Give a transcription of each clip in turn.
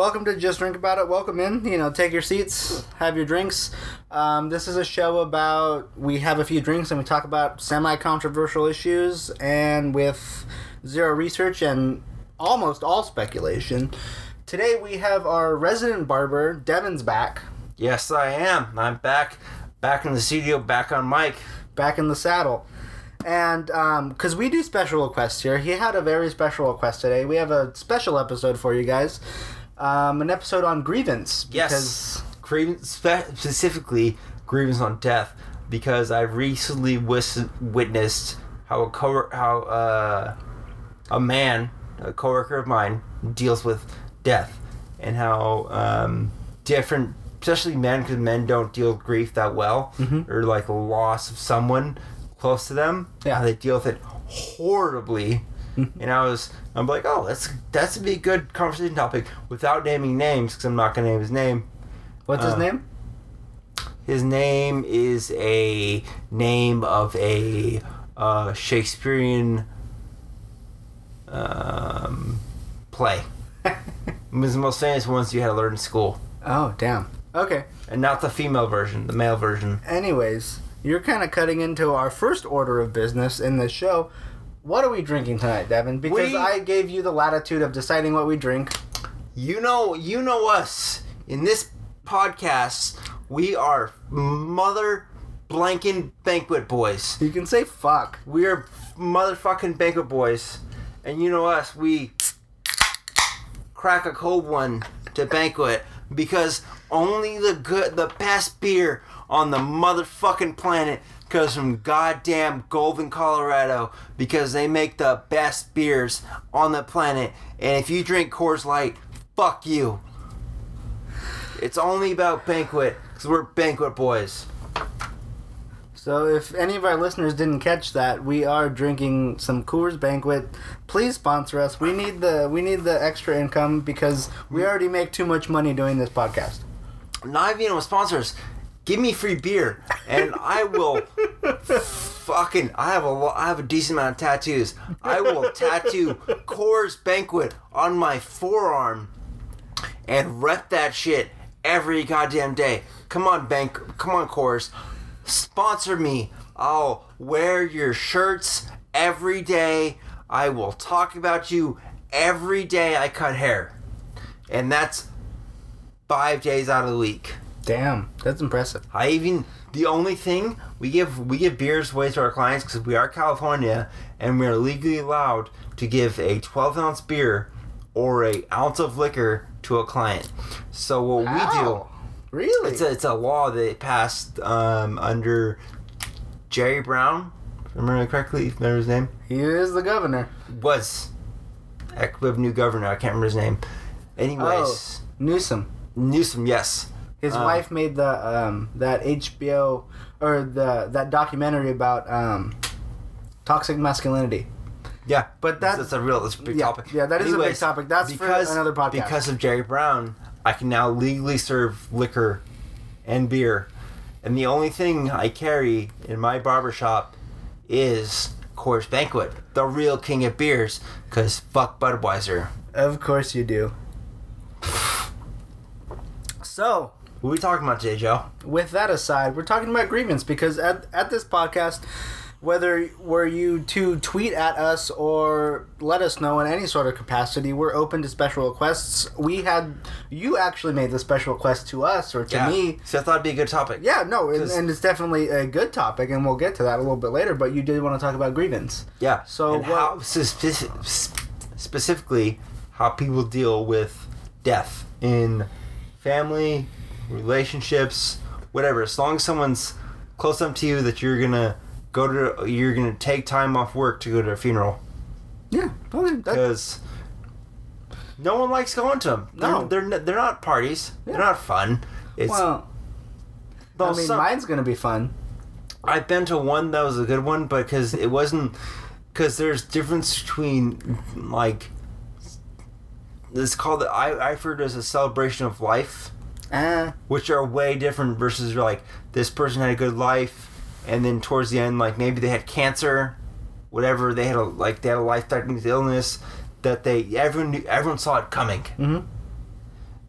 welcome to Just Drink About It. Welcome in. You know, take your seats, have your drinks. Um, this is a show about we have a few drinks and we talk about semi controversial issues and with zero research and almost all speculation. Today we have our resident barber, Devin's back, Yes, I am. I'm back, back in the studio, back on mic. back in the saddle. And because we do special requests here, he had a very special request today. We have a special episode for you guys. Um, an episode on grievance. Yes, grievance, spe- specifically grievance on death, because I recently wis- witnessed how a co- how uh, a man, a coworker of mine, deals with death, and how um, different, especially men, because men don't deal with grief that well, or like loss of someone close to them. Yeah. how they deal with it horribly. And I was, I'm like, oh, that's that's a be a good conversation topic without naming names because I'm not gonna name his name. What's his Uh, name? His name is a name of a uh, Shakespearean um, play. it was the most famous ones you had to learn in school, Oh, damn. Okay. and not the female version, the male version. Anyways, you're kind of cutting into our first order of business in this show. What are we drinking tonight, Devin? Because We- I gave you the latitude of deciding what we drink. You know, you know us in this podcast. We are mother blanking banquet boys. You can say fuck. We are motherfucking banquet boys, and you know us. We crack a cold one to banquet because only the good, the best beer on the motherfucking planet comes from goddamn Golden, Colorado, because they make the best beers on the planet. And if you drink Coors Light, fuck you. It's only about banquet because we're banquet boys. So if any of our listeners didn't catch that, we are drinking some Coors Banquet. Please sponsor us. We need the we need the extra income because we already make too much money doing this podcast. not even with sponsors. Give me free beer, and I will fucking. I have a I have a decent amount of tattoos. I will tattoo Coors Banquet on my forearm, and rep that shit every goddamn day. Come on, bank. Come on, Coors. Sponsor me. I'll wear your shirts every day. I will talk about you every day I cut hair, and that's five days out of the week. Damn, that's impressive. I even the only thing we give we give beers away to our clients because we are California and we are legally allowed to give a 12 ounce beer or a ounce of liquor to a client. So what we do Really? it's a, it's a law that passed um, under Jerry Brown. if I Remember correctly? Remember his name? he is the governor. Was we have new governor. I can't remember his name. Anyways, Oh, Newsom. Newsom. Yes. His Uh, wife made the um, that HBO or the that documentary about um, toxic masculinity. Yeah, But that- that's a real that's a big yeah, topic. yeah, that is a big topic. That's for another podcast. Because of Jerry Brown, I can now legally serve liquor and beer, and the only thing I carry in my barbershop is Coors Banquet, the real king of beers. Cause fuck Budweiser. Of course you do. So, What are we talking about today, Joe? with that aside, we're talking about grievance because at, at this podcast, whether were you to tweet at us or let us know in any sort of capacity, we're open to special requests. We had you actually made the special request to us or to me. So I thought it'd be a good topic. Yeah, no, and, and it's definitely a good topic, and we'll get to that a little bit later. But you did want to talk about grievance. Yeah. So and what- how, speci- specifically, how people deal with death in family, relationships, whatever. As long as someone's close enough to you that you're gonna go to, you're gonna take time off work to go to a funeral Yeah, because no one likes going to them. No. they're they're, they're not parties. They're not fun. It's well, I mean, some- mine's gonna be fun. I've been to one that was a good one, but because it wasn't, because there's difference between like, it's called I I refer to as a celebration of life, Uh, which are way different versus like this person had a good life, and then towards the end like maybe they had cancer, whatever they had a like they had a life threatening illness that they everyone knew, everyone saw it coming. Mhm.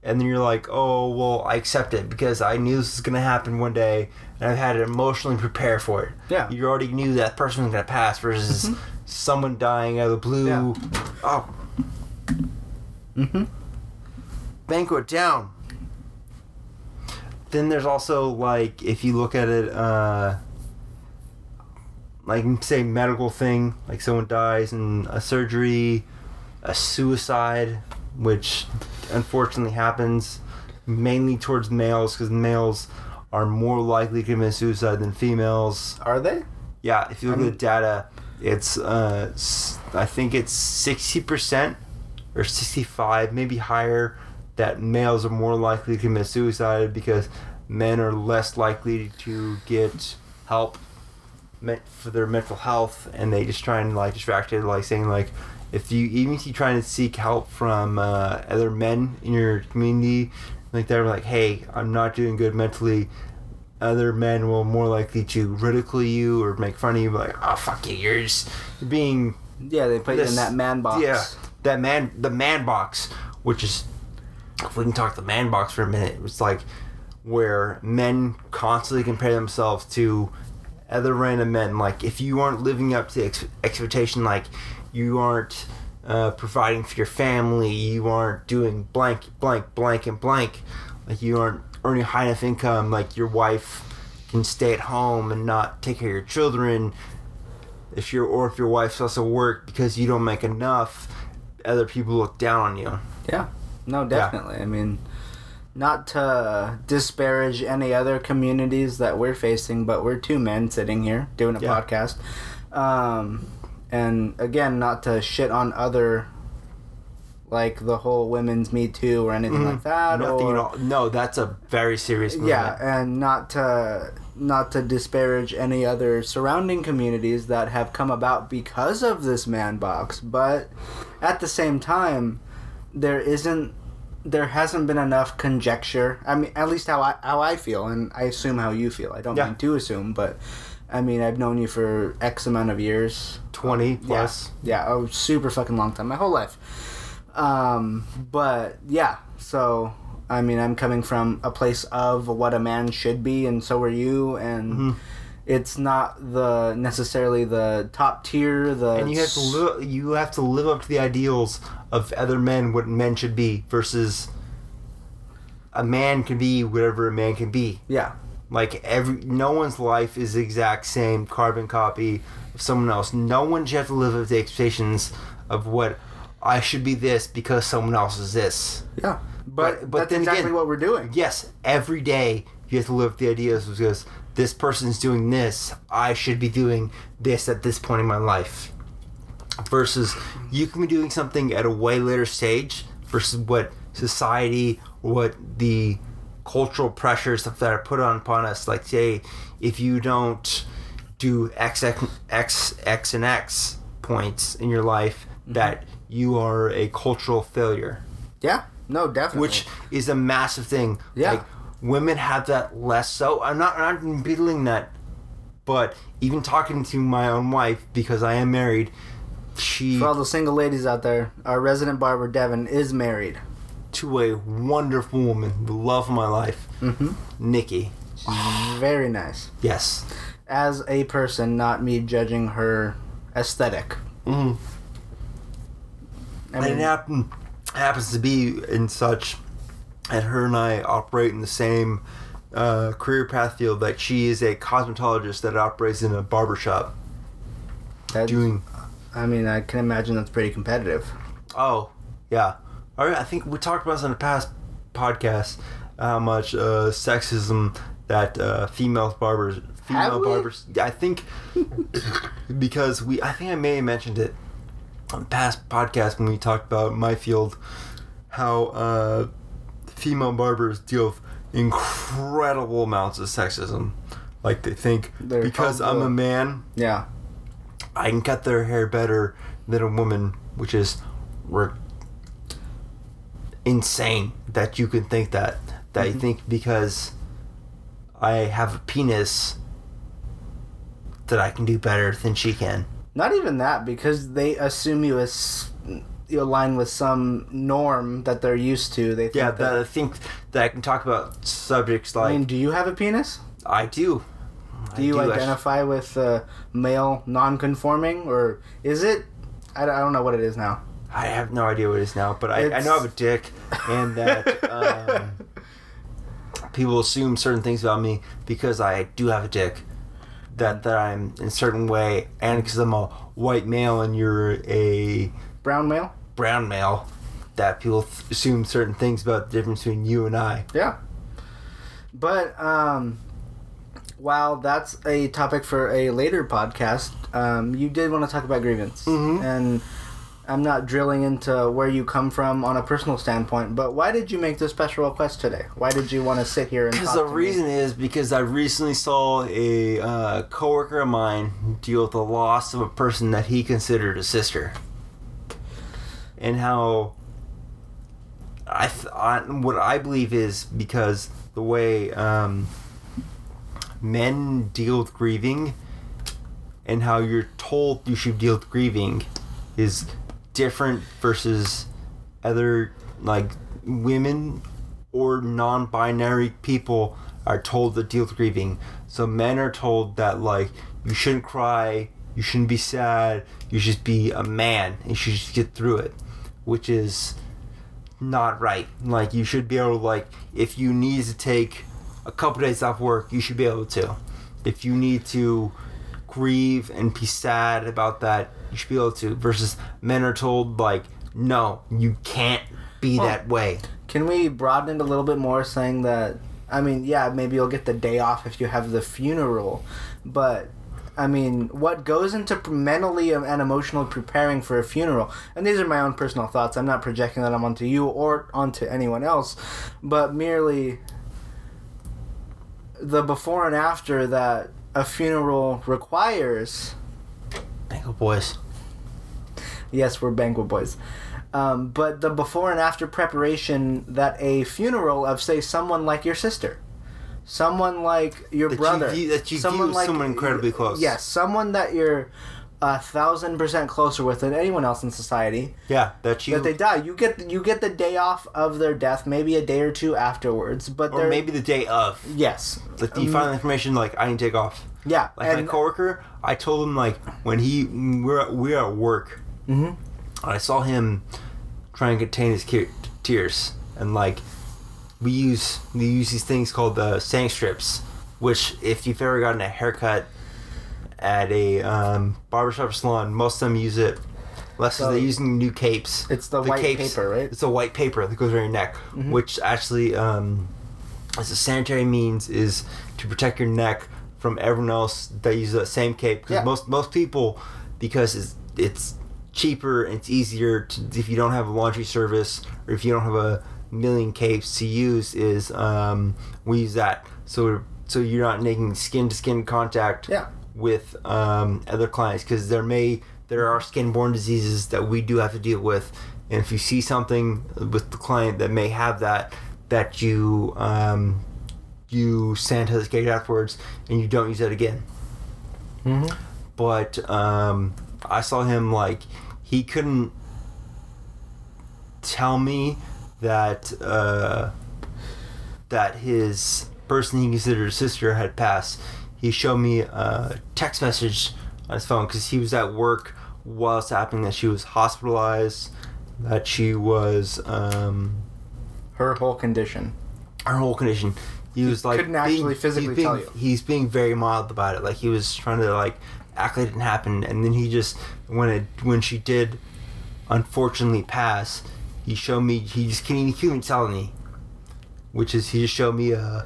and then you're like, oh well, I accept it because I knew this was gonna happen one day, and I've had to emotionally prepare for it. Yeah. you already knew that person was gonna pass versus someone dying out of the blue. Yeah. Oh, Mm-hmm. banquet down. Then there's also like if you look at it, uh, like say medical thing, like someone dies in a surgery, a suicide, which unfortunately happens mainly towards males because males are more likely to commit suicide than females. Are they? Yeah, if you look I'm- at the data, it's uh, I think it's sixty percent or sixty-five, maybe higher, that males are more likely to commit suicide because men are less likely to get help for their mental health, and they just try and like distract it, like saying like. If you even if you trying to seek help from uh, other men in your community, like they're like, "Hey, I'm not doing good mentally," other men will more likely to ridicule you or make fun of you, like, "Oh fuck you, you're just being Yeah, they put you in that man box. yeah that man the man box," which is if we can talk the man box for a minute, it's like where men constantly compare themselves to other random men. Like if you aren't living up to ex- expectation, like you aren't uh, providing for your family, you aren't doing blank, blank, blank, and blank. Like you aren't earning high enough income. Like your wife can stay at home and not take care of your children. If you're or if your wife's also work because you don't make enough, other people look down on you. Yeah. No, definitely. I mean, not to disparage any other communities that we're facing, but we're two men sitting here doing a Yeah. podcast. Um, and again, not to shit on other, like the whole women's Me Too or anything like that. Nothing or, at all. No, that's a very serious movement. Yeah, and not to not to disparage any other surrounding communities that have come about because of this man box, but at the same time, there isn't there hasn't been enough conjecture. I mean, at least how I how I feel, and I assume how you feel. I don't Yeah. mean to assume, but I mean I've known you for X amount of years. twenty plus. Yeah, yeah, a super fucking long time, my whole life. Um, but yeah, so I mean, I'm coming from a place of what a man should be, and so are you, and Mm-hmm. It's not the necessarily the top tier. The and you have to live. You have to live up to the ideals of other men, what men should be, versus a man can be whatever a man can be. yeah, Like every, no one's life is the exact same carbon copy of someone else. No one should have to live up to the expectations of what I should be this because someone else is this. yeah. But, But- but that's then exactly again- what we're doing. Yes, every day you have to live up to the ideas because this person's doing this. I should be doing this at this point in my life. Versus you can be doing something at a way later stage versus what society or what the cultural pressures that are put on upon us. Like say, if you don't do X X X X and X points in your life, mm-hmm. that you are a cultural failure Yeah, no, definitely. which is a massive thing. Yeah. Like women have that less so. I'm not I'm not belittling that, but even talking to my own wife because I am married, she for all the single ladies out there, our resident barber Devin is married. to a wonderful woman, the love of my life, Mm-hmm. Nikki. Very nice. Yes. As a person, not me judging her aesthetic. Mm. I and mean, it happen, happens to be in such, and her and I operate in the same uh, career path field. Like she is a cosmetologist that operates in a barber shop doing I mean, I can imagine that's pretty competitive. Oh, yeah. All right. I think we talked about this in the past podcast how much uh, sexism that uh, female barbers, female barbers. I think because we, I think I may have mentioned it on past podcast when we talked about my field, how uh, female barbers deal with incredible amounts of sexism. Like they think They're because I'm a man, Yeah. I can cut their hair better than a woman, which is re- insane that you can think that. That you mm-hmm. think because I have a penis that I can do better than she can. Not even that, because they assume you as align with some norm that they're used to. They think Yeah, that, I think that I can talk about subjects like I mean, do you have a penis? I do. Do you identify with uh, male non-conforming, or is it? I, don't- I don't know what it is now. I have no idea what it is now, but I, I know I have a dick, and that um, people assume certain things about me because I do have a dick. That that I'm in a certain way, and because I'm a white male and you're a Brown male? Brown male, that people th- assume certain things about the difference between you and I. Yeah. But um, while that's a topic for a later podcast, um, you did want to talk about grievance, Mhm. and I'm not drilling into where you come from on a personal standpoint. But why did you make this special request today? Why did you want to sit here and? Because talk the to me? reason is because I recently saw a uh, coworker of mine deal with the loss of a person that he considered a sister, and how I, th- I what I believe is because the way um, men deal with grieving, and how you're told you should deal with grieving, is different versus other like women or non-binary people are told to deal with grieving. So men are told that like you shouldn't cry, you shouldn't be sad, you should be a man and you should just get through it, which is not right. Like you should be able to like if you need to take a couple days off work, you should be able to. If you need to grieve and be sad about that, you should be able to. Versus men are told like, no, you can't be Well, that way. Can we broaden it a little bit more, saying that? I mean, yeah, maybe you'll get the day off if you have the funeral, but I mean, what goes into mentally and emotionally preparing for a funeral? And these are my own personal thoughts. I'm not projecting that I'm onto you or onto anyone else, but merely the before and after that a funeral requires. Bangle boys. Yes, we're banquet boys. Um, but the before and after preparation that a funeral of, say, someone like your sister, someone like your That you brother, view- that you view someone incredibly close. Yes, someone that you're a thousand percent closer with than anyone else in society. Yeah, that you that they die, you get you get the day off of their death, maybe a day or two afterwards. But or maybe the day of. yes, Like you Um, find information like I need to take off. yeah, Like and my coworker, I told him like when he we're we're at work, Mhm. I saw him trying to contain his tears, and like we use we use these things called the sang strips, which if you've ever gotten a haircut at a um, barbershop or salon, most of them use it. Less So- they're using new capes. It's the white paper, right? Mm-hmm. It's a white paper that goes around your neck, which actually, um, as a sanitary means, is to protect your neck from everyone else that uses the same cape. Because Yeah. most most people, because it's it's cheaper and it's easier to, if you don't have a laundry service or if you don't have a million capes to use, is um, we use that so so you're not making skin to skin contact Yeah. with um, other clients because there may there are skin-borne diseases that we do have to deal with, and if you see something with the client that may have that, that you um, you sanitize afterwards and you don't use it again. Mhm. But um, I saw him like he couldn't tell me that uh, that his person he considered a sister had passed. He showed me a text message on his phone because he was at work while it's happening that she was hospitalized, that she was um, her whole condition. her whole condition. He was like couldn't actually physically he's being, tell you. He's being very mild about it. Like he was trying to like act like it didn't happen, and then he just when it when she did, unfortunately pass, he showed me he just couldn't he couldn't even tell me, which is he just showed me a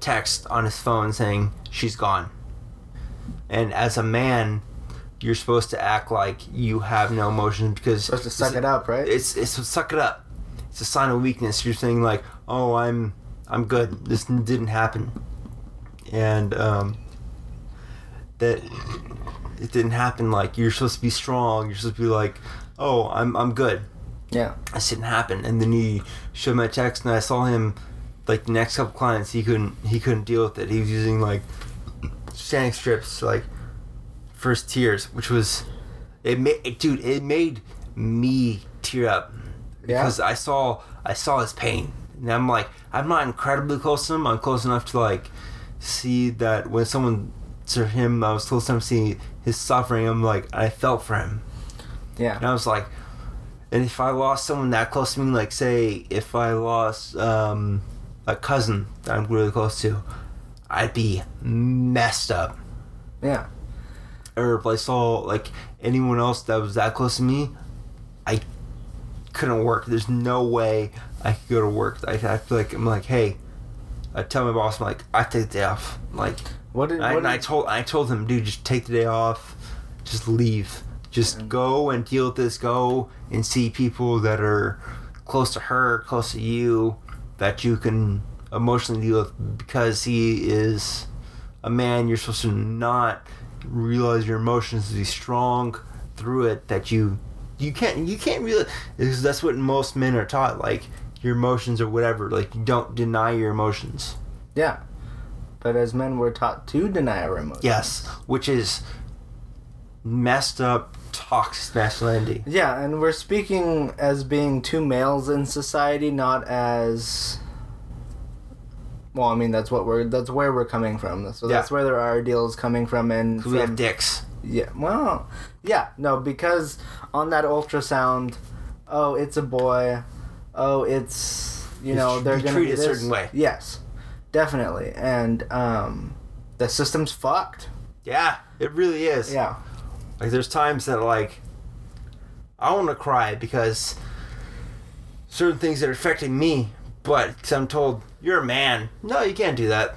text on his phone saying she's gone. And as a man, you're supposed to act like you have no emotions because Supposed to suck it up, right? it's it's suck it up. It's a sign of weakness. You're saying like, oh, I'm I'm good. This didn't happen, and um, that it didn't happen. Like you're supposed to be strong. You're supposed to be like, oh, I'm I'm good. Yeah. This didn't happen. And then he showed my text, and I saw him like the next couple clients. He couldn't he couldn't deal with it. He was using like standing strips like first tears, which was it made dude. It made me tear up Yeah? because I saw I saw his pain, and I'm like, I'm not incredibly close to him. I'm close enough to like see that when someone to him, I was close enough to see his suffering. I'm like, I felt for him, Yeah. and I was like, and if I lost someone that close to me, like say if I lost um, a cousin that I'm really close to, I'd be messed up. Yeah. or if I saw like anyone else that was that close to me, I couldn't work. There's no way I could go to work. I, I feel like I'm like, hey, I tell my boss, I'm like, I take the day off. Like, What did, I, what and I told I told him, dude, just take the day off, just leave, just go and deal with this. Go and see people that are close to her, close to you, that you can emotionally deal with because he is a man. You're supposed to not realize your emotions, to be strong through it. That you you can't you can't really because that's what most men are taught. Like your emotions or whatever. Like you don't deny your emotions. Yeah. But as men, we're taught to deny our emotions. Yes, which is messed up toxic masculinity. Yeah, and we're speaking as being two males in society, not as. Well, I mean that's what we're that's where we're coming from. So that's Yeah. where there are deals coming from, and 'Cause we have dicks. yeah, well, yeah, no, because on that ultrasound, oh, it's a boy, oh, it's you It's know they're you gonna treat be it a certain way. Yes, definitely, and um, the system's fucked. Yeah, it really is. Yeah, Like there's times that like I want to cry because certain things that are affecting me, but I'm told you're a man. No, you can't do that.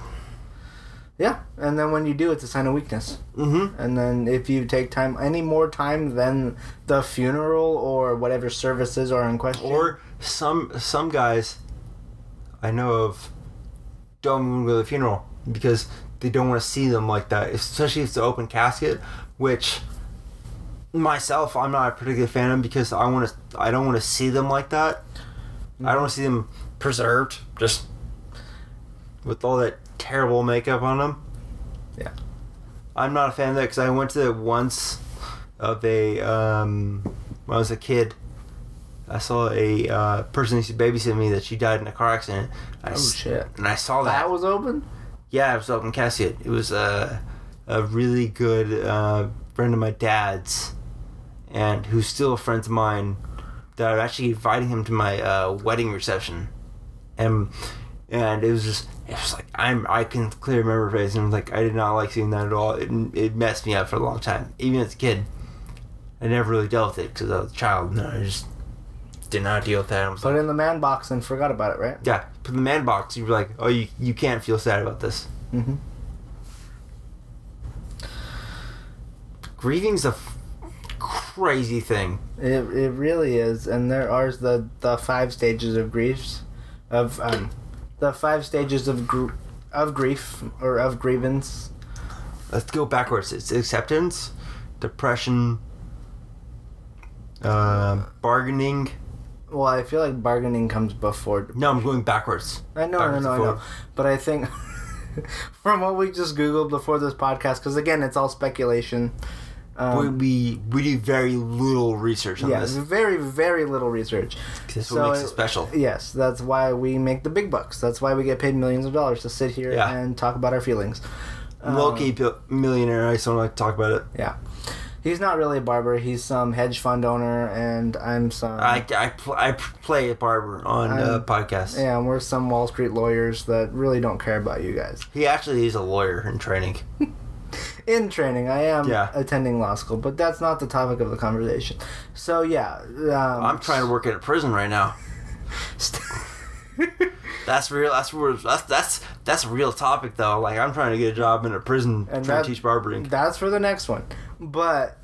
yeah, and then when you do, it's a sign of weakness. Mm-hmm. And then if you take time, any more time than the funeral or whatever services are in question, Or some some guys I know of don't even go to the funeral because they don't want to see them like that, especially if it's an open casket, which myself I'm not a particular fan of them because I want to I don't want to see them like that. I don't want to see them preserved just with all that terrible makeup on them. Yeah. I'm not a fan of that because I went to it once of a um, when I was a kid. I saw a uh, person who used to babysit me that she died in a car accident. I oh s- shit, And I saw that. that was open. yeah, it was open casket. It was a a really good uh, friend of my dad's, and who's still a friend of mine. That I'm actually inviting him to my uh, wedding reception, and and it was just it was like I'm I can clearly remember face and like I did not like seeing that at all. It it messed me up for a long time, even as a kid. I never really dealt with it because I was a child. No, I just did not deal with that. I was Put like, it in the man box and forgot about it, right? yeah, put in the man box. You're like, oh, you you can't feel sad about this. Mm-hmm. grieving's a f- crazy thing. It, it really is, and there are the the five stages of griefs, of um, the five stages of gr- of grief or of grievance. Let's go backwards. It's acceptance, depression, uh, bargaining. Well, I feel like bargaining comes before. No, I'm going backwards. I know, I Backwards know, I know, but I think from what we just googled before this podcast, because again, it's all speculation. Um, we, we we do very little research on yeah, this. very very little research. That's so what makes it- special. Yes, that's why we make the big bucks. That's why we get paid millions of dollars to sit here Yeah. and talk about our feelings. I'm Um, millionaire. I just don't like to talk about it. Yeah. He's not really a barber. He's some hedge fund owner, and I'm some. I, I, pl- I play a barber on uh, I'm- podcast. yeah, and we're some Wall Street lawyers that really don't care about you guys. He actually is a lawyer in training. In training, I am Yeah. attending law school, but that's not the topic of the conversation. So yeah, um, I'm trying to work at a prison right now. That's real. That's. That's that's that's a real topic though. Like I'm trying to get a job in a prison, And trying that- to teach barbering. That's for the next one. But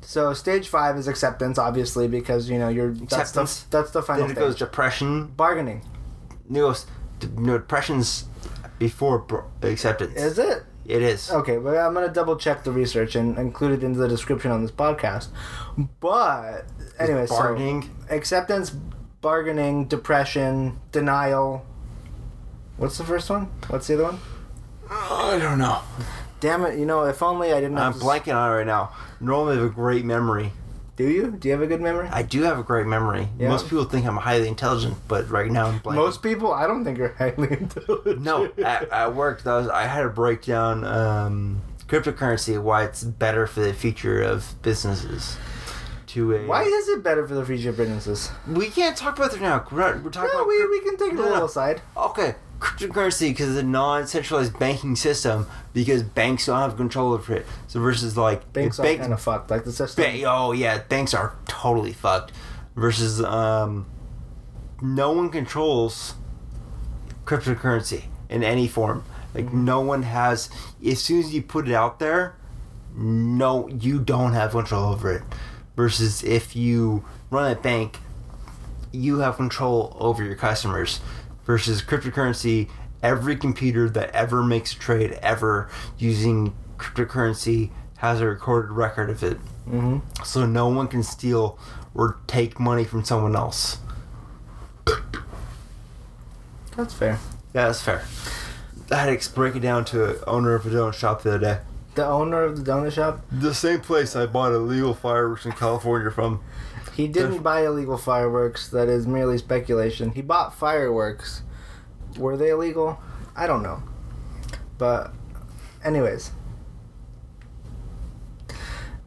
so stage five is acceptance, obviously, because you know you're that's the Acceptance. that's the final Then it goes depression. Bargaining No, no depression's before acceptance. is it? It is. Okay, but I'm gonna double check the research and include it into the description on this podcast. But anyway, so bargaining. acceptance, bargaining, depression, denial. What's the first one? What's the other one? Uh, I don't know. Damn it! You know, if only I didn't. I'm blanking on it right now. Normally, I have a great memory. Do you? Do you have a good memory? I do have a great memory. Yeah. Most people think I'm highly intelligent, but right now I'm blank. Most people, I don't think are highly intelligent. no, at, at work, that was, I had to break down um, cryptocurrency, why it's better for the future of businesses. To a Why is it better for the future of businesses? we can't talk about it now. We're, not, we're talking No, about we, we can take it No, a no. little aside. Okay, cryptocurrency because it's a non-centralized banking system because banks don't have control over it. So versus like Banks are kind of fucked. Like the system. ba- oh yeah, banks are totally fucked. Versus um, no one controls cryptocurrency in any form. Like Mm-hmm. no one has. As soon as you put it out there, no, you don't have control over it. Versus if you run a bank, you have control over your customers. Versus cryptocurrency, every computer that ever makes a trade ever using cryptocurrency has a recorded record of it. hmm So no one can steal or take money from someone else. That's fair. Yeah, that's fair. I had to break it down to an owner of a donut shop the other day. The owner of the donut shop, The same place I bought illegal fireworks in California from. He didn't buy illegal fireworks. That is merely speculation. He bought fireworks. Were they illegal? I don't know. But, anyways.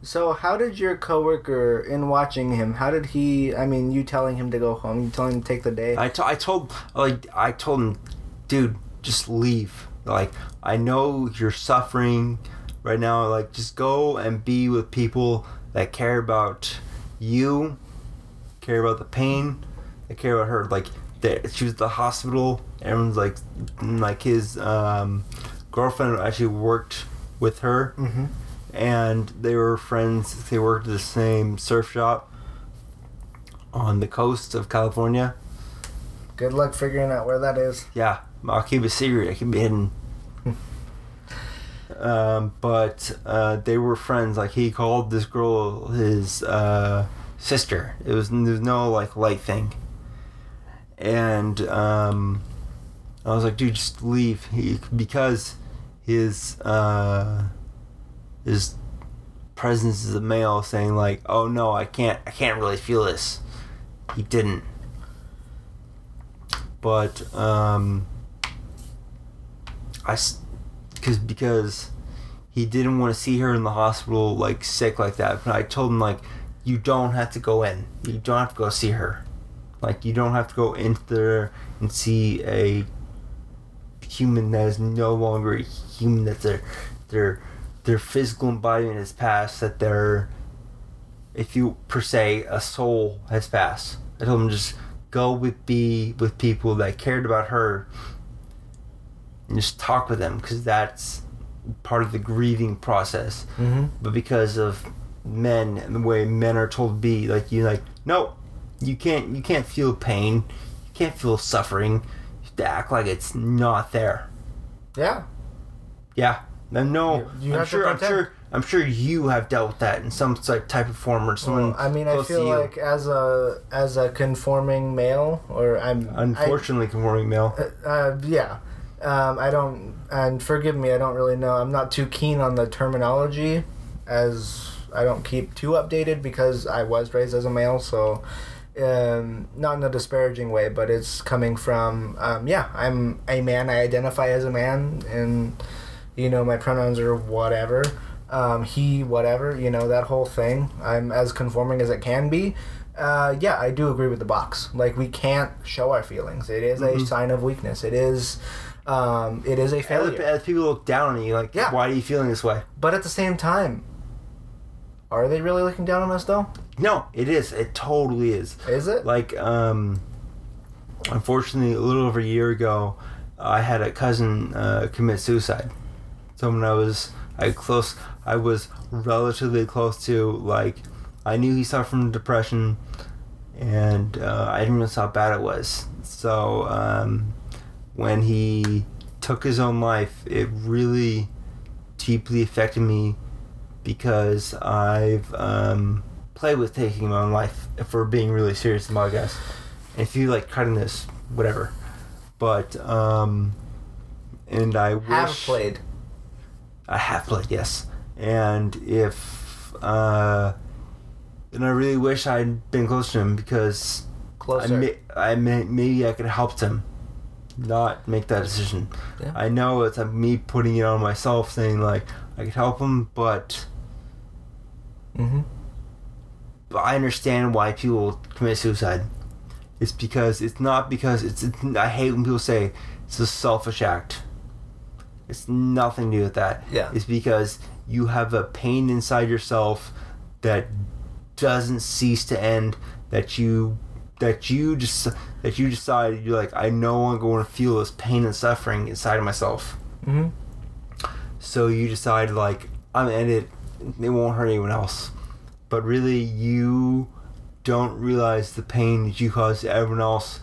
So, how did your coworker, in watching him, how did he? I mean, you telling him to go home, you telling him to take the day. I, to- I told like I told him, dude, just leave. Like I know you're suffering right now. Like just go and be with people that care about you, care about the pain, that care about her. Like that she was at the hospital. Everyone's like, like his um, girlfriend actually worked with her, mm-hmm. and they were friends. They worked at the same surf shop on the coast of California. Good luck figuring out where that is. Yeah, I'll keep it secret. It can be hidden. Um, but uh, they were friends. Like he called this girl his uh, sister. It was there's no like light thing. And um, I was like, dude, just leave. He because his uh, his presence as a male saying like, oh no, I can't, I can't really feel this. He didn't but um, I because because he didn't want to see her in the hospital like sick like that. But I told him like you don't have to go in. You don't have to go see her. Like you don't have to go into there and see a human that is no longer a human. That their their their physical embodiment has passed. That their if you per se a soul has passed. I told him just go with be with people that cared about her and just talk with them because that's part of the grieving process. Mm-hmm. but because of men and the way men are told to be like you like no you can't you can't feel pain. You can't feel suffering. You have to act like it's not there. Yeah. yeah. No, no You- you i'm sure i'm sure i'm sure you have dealt with that in some type of form or someone Well, I mean, I feel like as a as a conforming male, or I'm unfortunately conforming male. I, uh, yeah. Um, I don't, and forgive me, I don't really know. I'm not too keen on the terminology, as I don't keep too updated because I was raised as a male, so um, not in a disparaging way, but it's coming from, um, yeah, I'm a man. I identify as a man, and you know, my pronouns are whatever. Um, he, whatever, you know, that whole thing. I'm as conforming as it can be. Uh, yeah, I do agree with the box. Like, we can't show our feelings. It is a Mhm. sign of weakness. It is, um, it is a as, failure. as people look down on you like Yeah. why are you feeling this way But at the same time, are they really looking down on us, though? no it is it totally is Is it? like um unfortunately a little over a year ago i had a cousin uh, commit suicide someone i was i close i was relatively close to like i knew he suffered from depression and uh, i didn't realize how bad it was so um, when he took his own life it really deeply affected me because i've um, played with taking my own life if we're being really serious about I. If you like cutting this, whatever. But um and I wish Have played. I have played, yes. And if uh and I really wish I'd been close to him because I, may, I may, maybe I could have helped him not make that decision. Yeah. I know it's uh, me putting it on myself, saying like I could help him, but mm-hmm. but I understand why people commit suicide. It's because it's not because it's, it's. I hate when people say it's a selfish act. It's nothing to do with that. Yeah. It's because you have a pain inside yourself that doesn't cease to end. That you that you just that you decide you're like I no longer want to feel this pain and suffering inside of myself. Mm-hmm. So you decide like I'm gonna it. It won't hurt anyone else. But really, you don't realize the pain that you caused to everyone else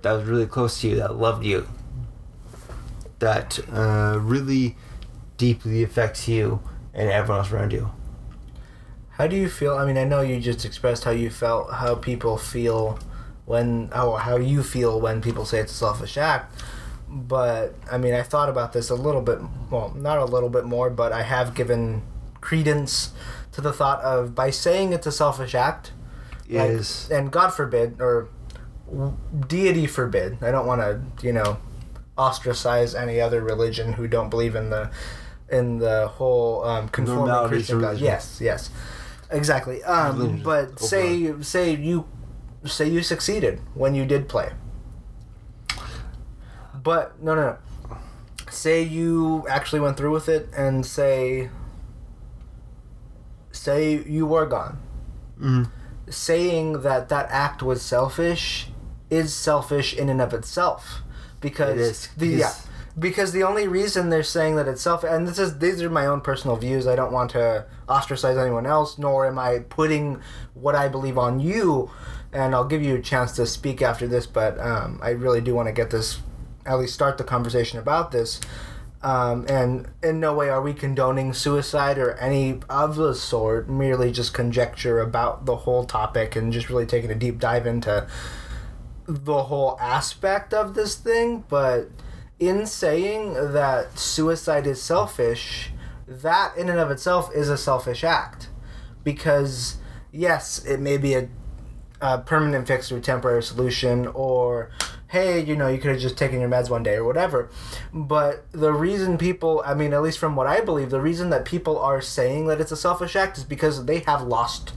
that was really close to you, that loved you, that uh, really deeply affects you and everyone else around you. How do you feel? I mean, I know you just expressed how you felt, how people feel when, oh, how you feel when people say it's a selfish act. But I mean, I thought about this a little bit. Well, not a little bit more, but I have given credence to the thought of by saying it's a selfish act. Like, is and God forbid, or deity forbid. I don't want to, you know, ostracize any other religion who don't believe in the in the whole um, conforming Christian God. Yes, yes, exactly. Um, but say say you say you succeeded when you did play. But no, no, no. Say you actually went through with it, and say say you were gone Mhm. saying that that act was selfish is selfish in and of itself because It is, the yeah because the only reason they're saying that it's self and this is these are my own personal views I don't want to ostracize anyone else nor am I putting what I believe on you and I'll give you a chance to speak after this but um, I really do want to get this at least start the conversation about this um, and in no way are we condoning suicide or any of the sort, merely just conjecture about the whole topic and just really taking a deep dive into the whole aspect of this thing. But in saying that suicide is selfish, that in and of itself is a selfish act. Because, yes, it may be a, a permanent fix or temporary solution, or hey, you know, you could have just taken your meds one day or whatever. But the reason people, I mean, at least from what I believe, the reason that people are saying that it's a selfish act is because they have lost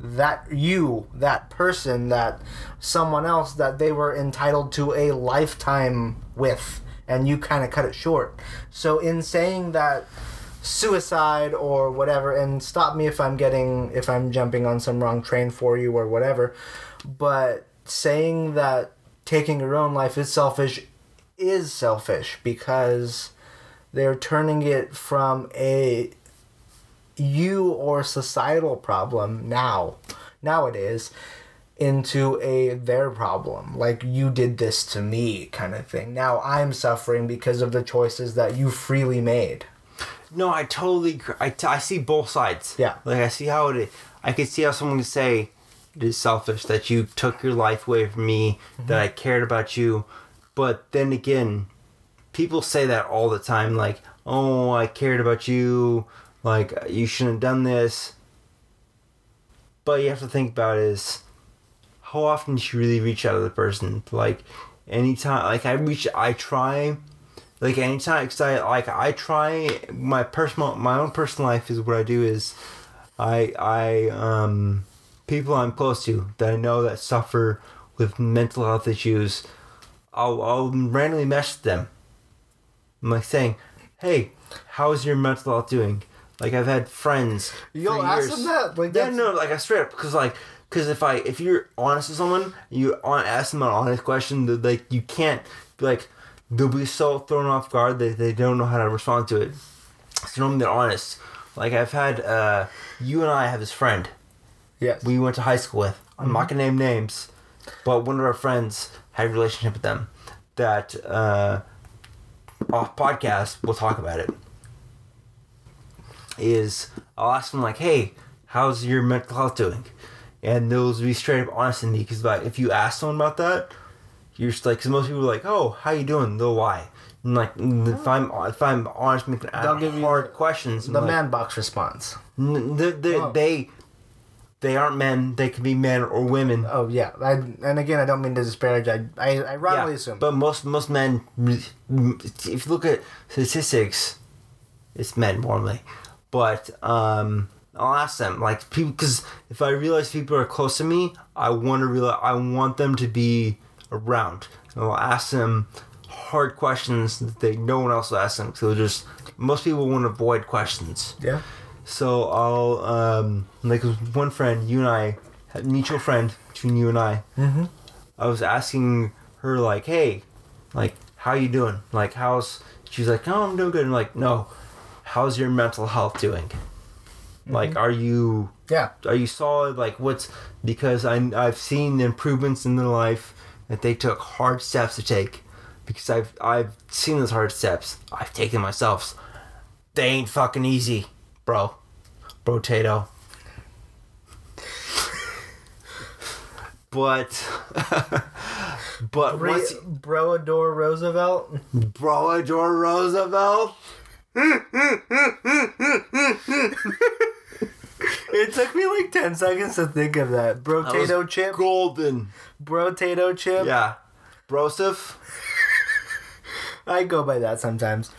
that you, that person, that someone else that they were entitled to a lifetime with, and you kind of cut it short. So, in saying that suicide or whatever, and stop me if I'm getting, if I'm jumping on some wrong train for you or whatever, but saying that taking your own life is selfish is selfish because they're turning it from a you or societal problem now nowadays into a their problem like you did this to me kind of thing now i'm suffering because of the choices that you freely made No, I totally. I, t- I see both sides. Yeah. Like I see how it. I could see how someone could say it is selfish that you took your life away from me, mm-hmm. that I cared about you, but then again, people say that all the time. Like, oh, I cared about you. Like you shouldn't have done this. But you have to think about is how often do you really reach out to the person? Like anytime, like I reach, I try like anytime cause I like I try my personal my own personal life is what I do is I I um people I'm close to that I know that suffer with mental health issues I'll I'll randomly message them I'm like saying hey how's your mental health doing like I've had friends for ask years. them that? Like, yeah no like I straight up because like because if I if you're honest with someone you ask them an honest question that like you can't like they'll be so thrown off guard that they don't know how to respond to it. So normally they're honest. Like I've had uh you and I have this friend yes we went to high school with. I'm not gonna name names, but one of our friends had a relationship with them that uh off podcast we'll talk about it. Is I'll ask them like, hey, how's your mental health doing? And they'll be straight up honest with me because like if you ask someone about that, you're just like, cause most people are like, oh, how you doing? They'll lie. And like if I'm if I'm honest, making They'll give you hard questions. The like, man box response they, they, Oh. they they aren't men. They can be men or women. Oh yeah, I, and again, I don't mean to disparage. I I, I wrongly assume. But most most men, if you look at statistics, it's men normally. But um, I'll ask them like people because if I realize people are close to me, I want to realize I want them to be around. And I'll ask them hard questions that they no one else will ask them. So just most people want to avoid questions. yeah. So I'll um like one friend, you and I, had a mutual friend between you and I. Mm-hmm. I was asking her like, hey, like how you doing? Like how's she's like, oh, I'm doing good. I'm like, no, how's your mental health doing? Like, mm-hmm. are you Yeah. are you solid? Like, what's because I I've seen improvements in their life that they took hard steps to take because I've I've seen those hard steps. I've taken myself. They ain't fucking easy, bro. Bro, Tato. but but Re- Broador Roosevelt. Brodor Roosevelt. It took me like ten seconds to think of that. That was chip. Golden. Brotato chip. Yeah. Broseph. I go by that sometimes.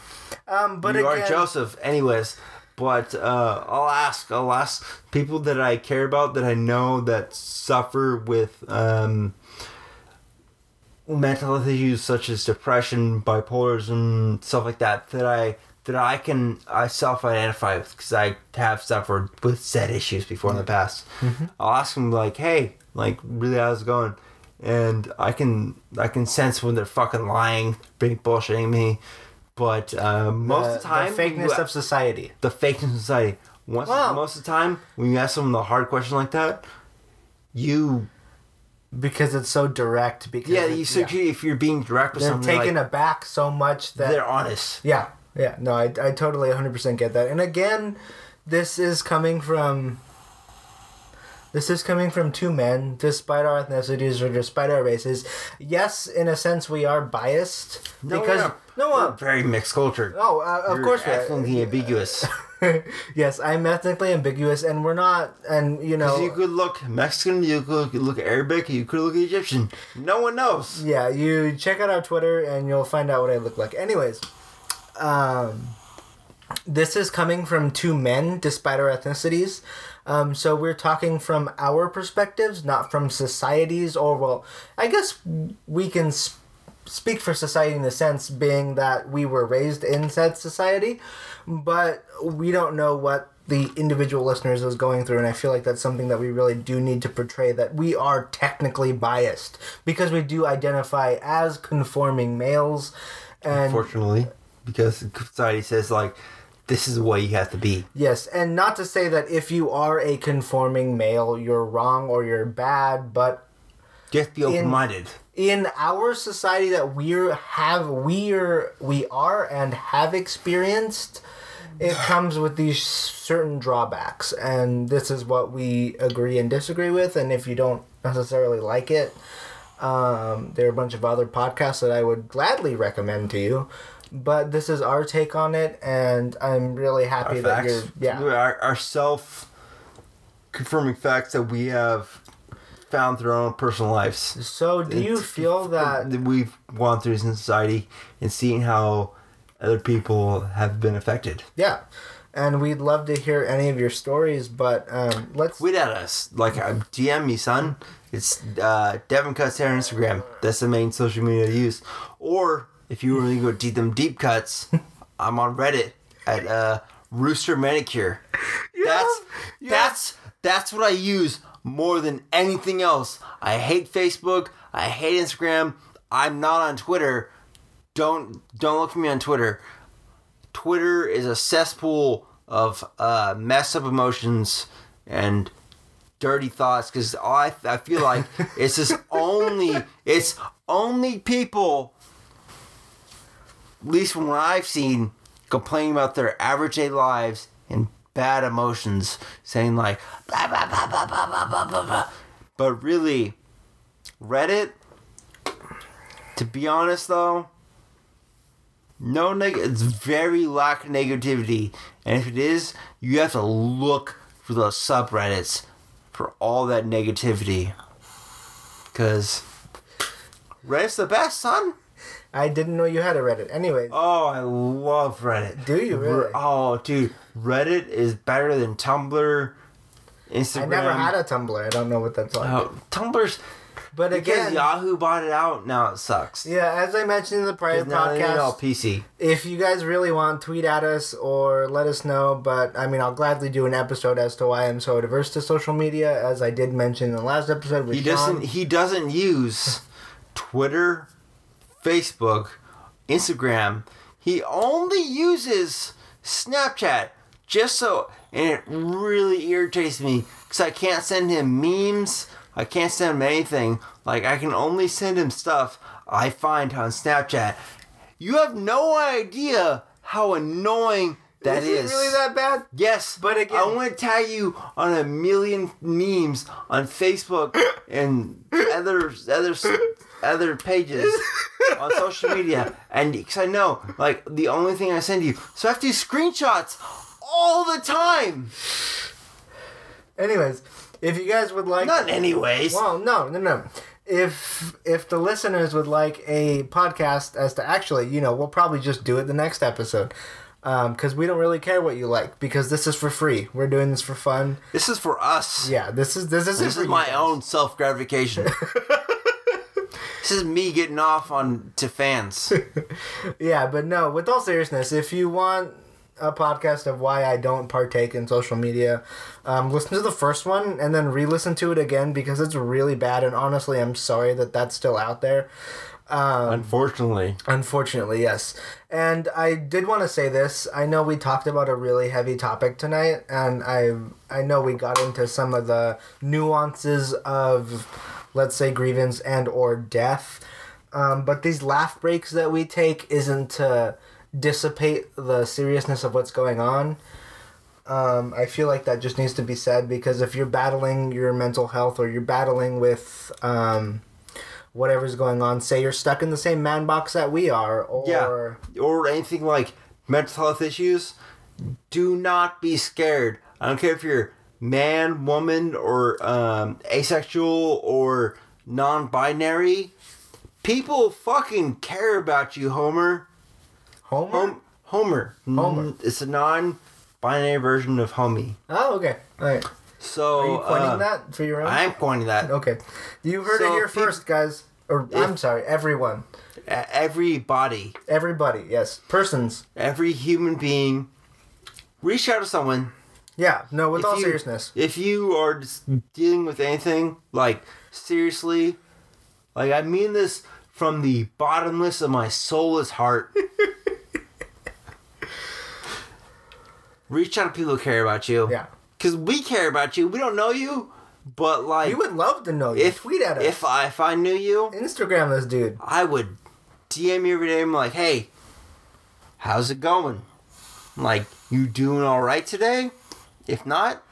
Um, but you again, are Joseph, anyways. But uh, I'll ask. I'll ask people that I care about that I know that suffer with um, mental health issues such as depression, bipolarism, stuff like that. That I that I can I self identify with because I have suffered with said issues before in the past. I'll ask them like, hey, like really how's it going? And I can I can sense when they're fucking lying, being bullshitting me. But uh, most of the time, the fakeness you- of society. the fakeness of society. Once, Wow. most of the time, when you ask someone a hard question like that, you because it's so direct. Because yeah, you so if you're being direct with they're something, taken like, aback so much that they're honest. yeah, yeah. No, I I totally 100 percent get that. And again, this is coming from. This is coming from two men, despite our ethnicities or despite our races. Yes, in a sense, we are biased No, because we're no, We're uh, very mixed culture. oh, uh, of You're course, ethnically ambiguous. yes, I'm ethnically ambiguous, and we're not, and you know, you could look Mexican, you could look Arabic, you could look Egyptian. No one knows. Yeah, you check out our Twitter and you'll find out what I look like. Anyways, um, this is coming from two men, despite our ethnicities. Um, so we're talking from our perspectives, not from societies, or well, I guess we can s- speak for society in the sense being that we were raised in said society, but we don't know what the individual listeners is going through, and I feel like that's something that we really do need to portray that we are technically biased because we do identify as conforming males, and Unfortunately, because society says like, this is the way you have to be. Yes, and not to say that if you are a conforming male, you're wrong or you're bad, but just be open minded. in our society that we're have we're we are and have experienced, it comes with these certain drawbacks, and this is what we agree and disagree with. And if you don't necessarily like it, um, there are a bunch of other podcasts that I would gladly recommend to you. But this is our take on it, and I'm really happy Our that facts. you're yeah. Our, our self confirming facts that we have found through our own personal lives. So, do you It's- feel that? we've gone through this in society and seeing how other people have been affected. Yeah, and we'd love to hear any of your stories. But um, let's. Tweet at us, like uh, DM me, son. It's uh, Devin Cuts on Instagram. That's the main social media to use. Or if you really go deep them deep cuts, I'm on Reddit at uh, Rooster Manicure. That's yeah. that's that's what I use more than anything else. I hate Facebook. I hate Instagram. I'm not on Twitter. Don't don't look for me on Twitter. Twitter is a cesspool of uh, messed up emotions and dirty thoughts because I I feel like it's just only it's only people. Least from what I've seen, complaining about their average day lives and bad emotions, saying like blah blah blah blah blah blah blah. But really, Reddit. To be honest, though, no neg. It's very lack of negativity, and if it is, you have to look for the subreddits for all that negativity. Cause Reddit's the best, son. I didn't know you had a Reddit. Anyways, Oh, I love Reddit. Do you really? Oh, dude, Reddit is better than Tumblr, Instagram. I never had a Tumblr. I don't know what that's like. Oh, Tumblr's but because again, Yahoo bought it out. Now it sucks. yeah, as I mentioned in the prior they all podcast, PC. if you guys really want, tweet at us or let us know. But I mean, I'll gladly do an episode as to why I'm so adverse to social media, as I did mention in the last episode with He Sean. doesn't. He doesn't use Twitter, Facebook, Instagram. He only uses Snapchat. Just so, and it really irritates me because I can't send him memes. I can't send him anything. Like I can only send him stuff I find on Snapchat. You have no idea how annoying that is is. it really that bad? Yes, But again- I want to tag you on a million memes on Facebook and other other other pages on social media, and because I know like the only thing I send you, so I have to do screenshots all the time. Anyways, if you guys would like, Not anyways. Well, no, no, no. If if the listeners would like a podcast as to actually, you know, we'll probably just do it the next episode. Um, because we don't really care what you like, because this is for free. We're doing this for fun. This is for us. Yeah, this is this is This is my own self gratification. this is me getting off on to fans. Yeah, but no, with all seriousness, if you want a podcast of why I don't partake in social media, um, listen to the first one and then re-listen to it again because it's really bad. And honestly, I'm sorry that that's still out there. Um, Unfortunately. Unfortunately, yes. And I did want to say this. I know we talked about a really heavy topic tonight, and I I know we got into some of the nuances of, let's say, grievance and or death. Um, but these laugh breaks that we take isn't to dissipate the seriousness of what's going on. Um, I feel like that just needs to be said because if you're battling your mental health or you're battling with um, whatever's going on, say you're stuck in the same man box that we are, or Yeah. Or anything like mental health issues, do not be scared. I don't care if you're man, woman, or um, asexual or non binary. People fucking care about you, Homer. Homer. Hom- Homer. Homer. Mm, It's a non binary version of homie. Oh, okay. All right. So. Are you pointing uh, that for your own? I'm pointing that. Okay. You heard it here peop- first, guys. Or I'm sorry, everyone, Everybody, everybody. Yes, persons. every human being, reach out to someone. Yeah. No, with If all you- seriousness. If you are dealing with anything, like seriously, like I mean this from the bottomless of my soulless heart. Reach out to people who care about you. Yeah. Cause we care about you. We don't know you, but like We would love to know you. if Tweet at us. if I if I knew you, Instagram this dude. I would DM you every day. I'm like, hey, how's it going? Like, you doing all right today? If not,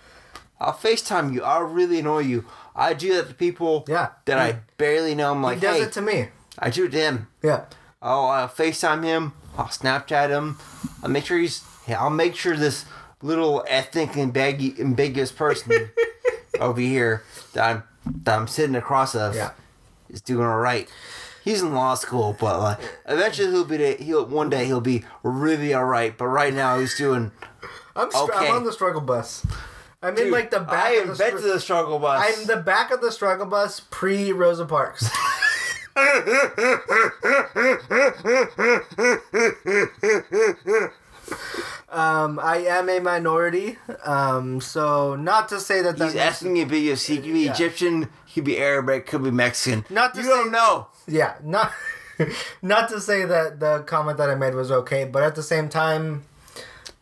I'll FaceTime you. I'll really annoy you. I do that to people Yeah. that I barely know. I'm like, he does hey, it to me. I do it to him. Yeah. I'll, I'll FaceTime him. I'll Snapchat him. I'll make sure he's. Yeah, I'll make sure this little ethnic ambig- ambiguous person over here that I'm that I'm sitting across of Yeah. is doing all right. He's in law school, but like eventually he'll be he'll one day he'll be really all right. But right now he's doing. I'm, str- Okay. I'm on the struggle bus. I'm in like the back I of the str- the struggle bus. I'm the back of the struggle bus pre Rosa Parks. um, I am a minority, um, so not to say that He's that asking ambiguous. He could be Yeah. Egyptian. He could be Arabic. Could be Mexican. Not to you say- don't know. yeah, not not to say that the comment that I made was okay, but at the same time,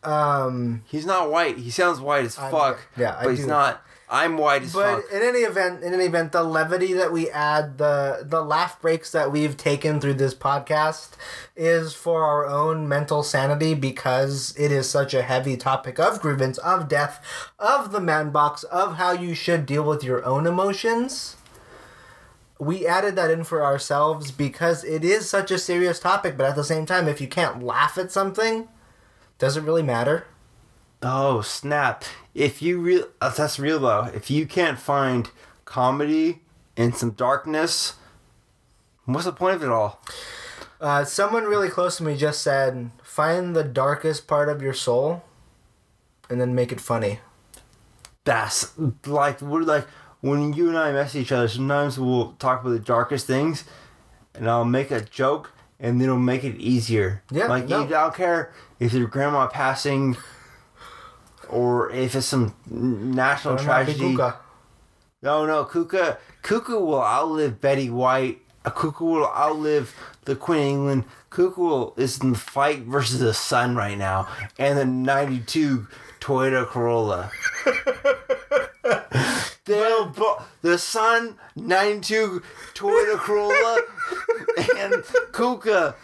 um, He's not white. He sounds white as fuck. yeah, I but he's do. not. I'm white as But fuck. in any event, in any event, the levity that we add, the the laugh breaks that we've taken through this podcast, is for our own mental sanity because it is such a heavy topic of grievance, of death, of the man box, of how you should deal with your own emotions. We added that in for ourselves because it is such a serious topic, but at the same time, if you can't laugh at something, does it really matter? Oh snap! If you real uh, that's real though. If you can't find comedy in some darkness, what's the point of it all? Uh, someone really close to me just said, "Find the darkest part of your soul, and then make it funny." That's like we're like when you and I mess each other. Sometimes we'll talk about the darkest things, and I'll make a joke, and then it'll make it easier. Yeah, like no. you don't care if your grandma passing, or if it's some national tragedy. No, no, Kuka. Kuka will outlive Betty White. Kuka will outlive the Queen of England. Kuka will, is in the fight versus the sun right now, and the '92 Toyota Corolla. They'll bo- the Sun '92 Toyota Corolla and Kuka.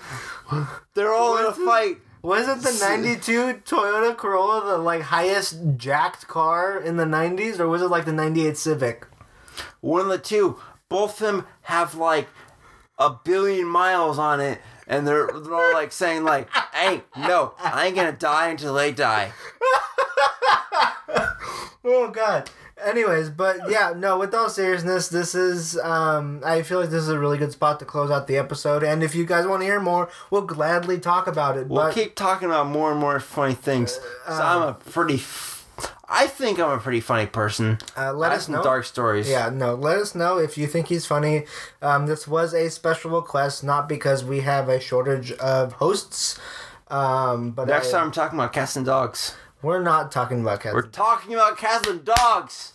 They're all in a fight. Wasn't the '92 Toyota Corolla the like highest jacked car in the '90s, or was it like the '98 Civic? One of the two. Both of them have like a billion miles on it, and they're, they're all like saying like, "Hey, no, I ain't gonna die until they die." Oh God. Anyways, but yeah, no. With all seriousness, this is. Um, I feel like this is a really good spot to close out the episode. And if you guys want to hear more, we'll gladly talk about it. We'll but keep talking about more and more funny things. So I'm a pretty. F- I think I'm a pretty funny person. uh, let I us know. dark stories. Yeah, no. Let us know if you think he's funny. Um, this was a special request, not because we have a shortage of hosts. Um, but Next I- time I'm talking about cats and dogs. We're not talking about cats. We're talking about cats and dogs.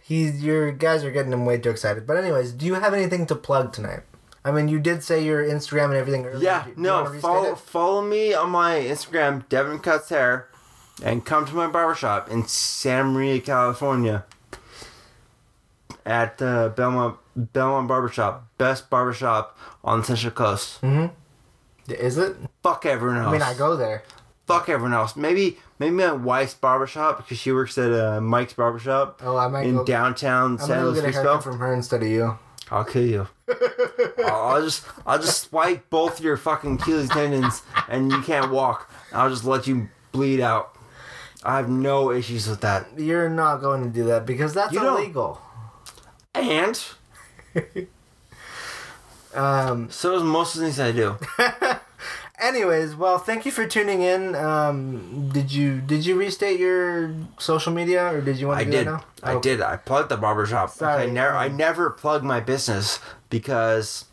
He's your guys are getting him way too excited. But anyways, do you have anything to plug tonight? I mean, you did say your Instagram and everything earlier. Yeah, Do you- do no, follow, it? follow me on my Instagram, Devin Cuts Hair, and come to my barbershop in Santa Maria, California at uh, Belmont Belmont Barbershop. Best barbershop on the Central Coast. Is it? Fuck everyone else. I mean, I go there. Fuck everyone else. Maybe maybe my wife's barbershop because she works at uh, Mike's barbershop Oh, I might in go. downtown I'm San Luis Obispo. from her instead of you. I'll kill you. I'll, just I'll just swipe both your fucking Achilles tendons and you can't walk. I'll just let you bleed out. I have no issues with that. You're not going to do that because that's You don't. illegal. And Um, so is most of the things I do. anyways, well, thank you for tuning in. Um, did you did you restate your social media or did you want I to do did. now? I Oh, did. I plugged the barbershop. Sorry. I never I never plug my business because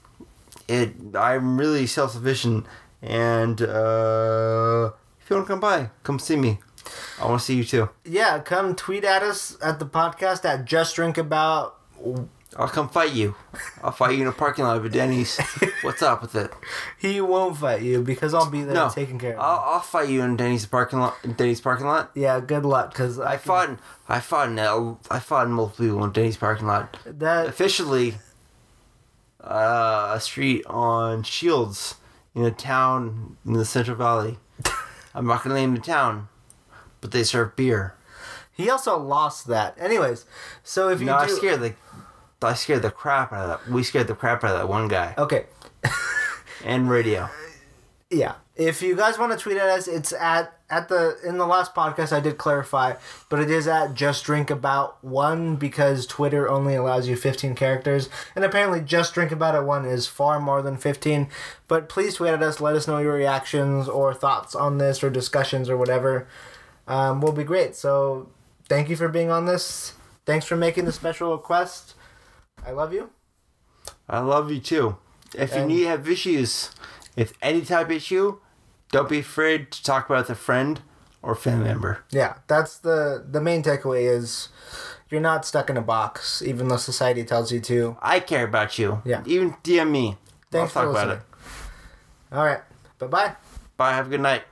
it I'm really self sufficient and uh if you wanna come by, come see me. I wanna see you too. Yeah, come tweet at us at the podcast at Just Drink About. I'll come fight you. I'll fight you in a parking lot with Denny's. What's up with it? He won't fight you because I'll be there No, taking care of him. I'll, I'll fight you in Denny's parking lot. Denny's parking lot. Yeah, good luck because I fought. In, I fought in. I fought in multiple people in Denny's parking lot. that. Officially, uh, a street on Shields in a town in the Central Valley. I'm not gonna name the town, but they serve beer. He also lost that. Anyways, so if you No, I do, scared the. I scared the crap out of that. We scared the crap out of that one guy. okay, And radio. yeah. If you guys want to tweet at us, it's at at the in the last podcast I did clarify, but it is at just drink about one because Twitter only allows you fifteen characters, and apparently just drink about it one is far more than fifteen. But please tweet at us, let us know your reactions or thoughts on this or discussions or whatever. Um, will be great. So thank you for being on this. Thanks for making the special request. I love you. I love you too. If you And- need have issues, if any type of issue, don't be afraid to talk about the friend or family member. Yeah, that's the the main takeaway is you're not stuck in a box, even though society tells you to. I care about you. Yeah. Even DM me. Thanks I'll for talk about it. All right, bye bye. Bye. Have a good night.